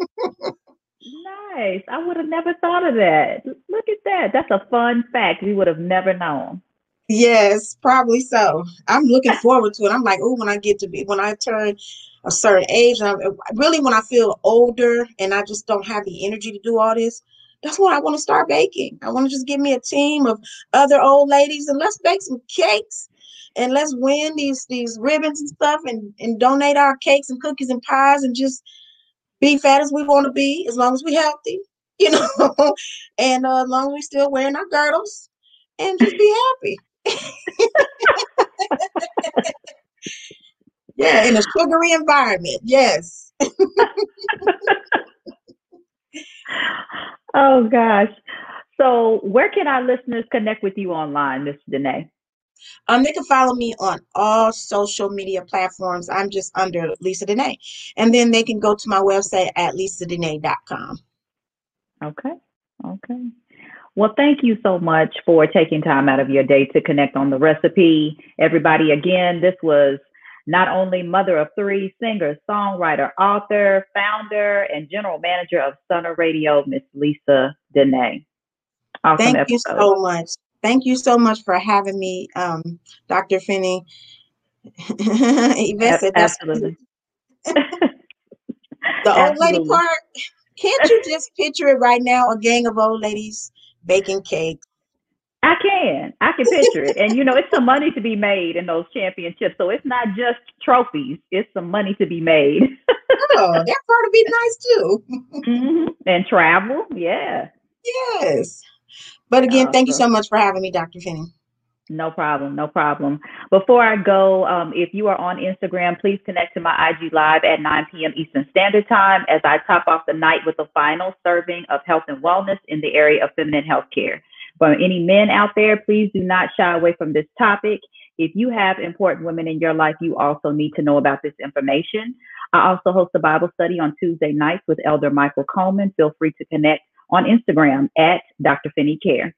I would have never thought of that. Look at that. That's a fun fact we would have never known. Yes, probably so. I'm looking [laughs] forward to it. I'm like, oh, when I get to be, when I turn a certain age, I, really when I feel older and I just don't have the energy to do all this, that's when I want to start baking. I want to just give me a team of other old ladies and let's bake some cakes and let's win these these ribbons and stuff and and donate our cakes and cookies and pies and just be fat as we want to be as long as we're healthy, [laughs] you know, and uh, as long as we're still wearing our girdles and just be happy. Yeah, in a sugary environment. Yes. oh gosh. So where can our listeners connect with you online, Miss Denae? Um, they can follow me on all social media platforms. I'm just under Lisa Denae. And then they can go to my website at lisadenae.com. Okay. Okay. Well, thank you so much for taking time out of your day to connect on the recipe. Everybody, again, this was not only mother of three, singer, songwriter, author, founder, and general manager of Stunner Radio, Miss Lisa Denae. Awesome Thank episode. you so much. Thank you so much for having me, um, Dr. Finnie. [laughs] Absolutely. [laughs] [laughs] the old lady part. Can't you just picture it right now? A gang of old ladies baking cake. I can. I can picture it. And you know, it's some money to be made in those championships. So it's not just trophies, it's some money to be made. [laughs] oh, that part would be nice too. mm-hmm. And travel, yeah. Yes. But again, thank you so much for having me, Dr. Finnie. No problem, no problem. Before I go, um, if you are on Instagram, please connect to my IG Live at 9 p.m. Eastern Standard Time as I top off the night with a final serving of health and wellness in the area of feminine health care. For any men out there, please do not shy away from this topic. If you have important women in your life, you also need to know about this information. I also host a Bible study on Tuesday nights with Elder Michael Coleman. Feel free to connect on Instagram at Dr. Finnie Care.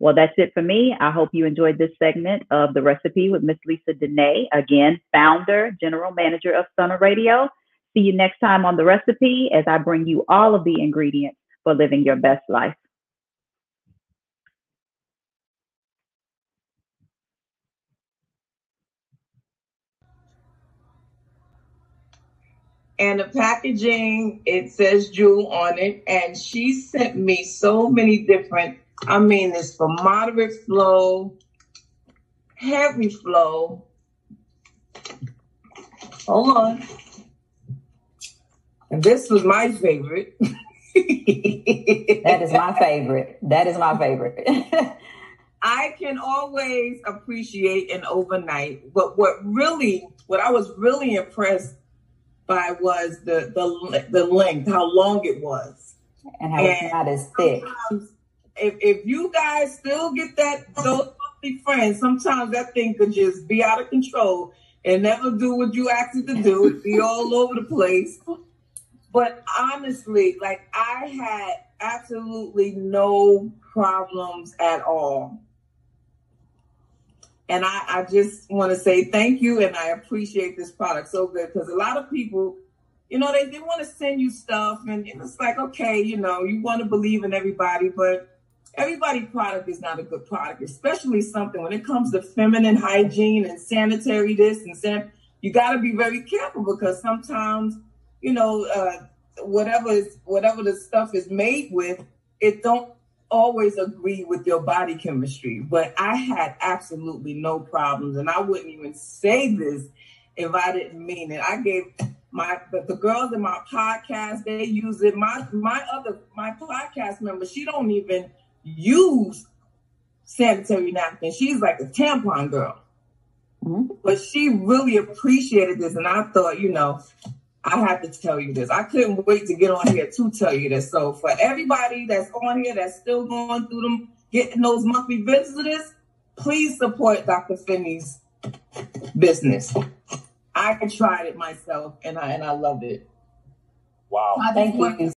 Well, that's it for me. I hope you enjoyed this segment of The Recipe with Miss Lisa Denae, again, founder, general manager of Stunner Radio. See you next time on The Recipe as I bring you all of the ingredients for living your best life. and the packaging it says Jewel on it, and she sent me so many different. I mean, it's for moderate flow, heavy flow. Hold on. And this was my favorite. that is my favorite. That is my [laughs] favorite. [laughs] I can always appreciate an overnight, but what really, what I was really impressed by was the the the length, how long it was, and how and it's not as thick. If if you guys still get that those friends, sometimes that thing could just be out of control and never do what you asked it to do. It'd be all over the place. But honestly, like I had absolutely no problems at all. And I, I just want to say thank you and I appreciate this product so good because a lot of people, you know, they, they want to send you stuff and it's like, okay, you know, you want to believe in everybody, but everybody product is not a good product, especially something when it comes to feminine hygiene and sanitary this and san- you got to be very careful because sometimes, you know, uh, whatever is whatever the stuff is made with, it don't always agree with your body chemistry, but I had absolutely no problems, and I wouldn't even say this if I didn't mean it. I gave my the, the girls in my podcast they use it. My my other my podcast member she don't even use sanitary napkins. She's like a tampon girl. Mm-hmm. But she really appreciated this, and I thought, you know, I have to tell you this. I couldn't wait to get on here to tell you this. So for everybody that's on here that's still going through them, getting those monthly visitors, please support Dr. Finnie's business. I tried it myself and I and I loved it. Wow. Thank you.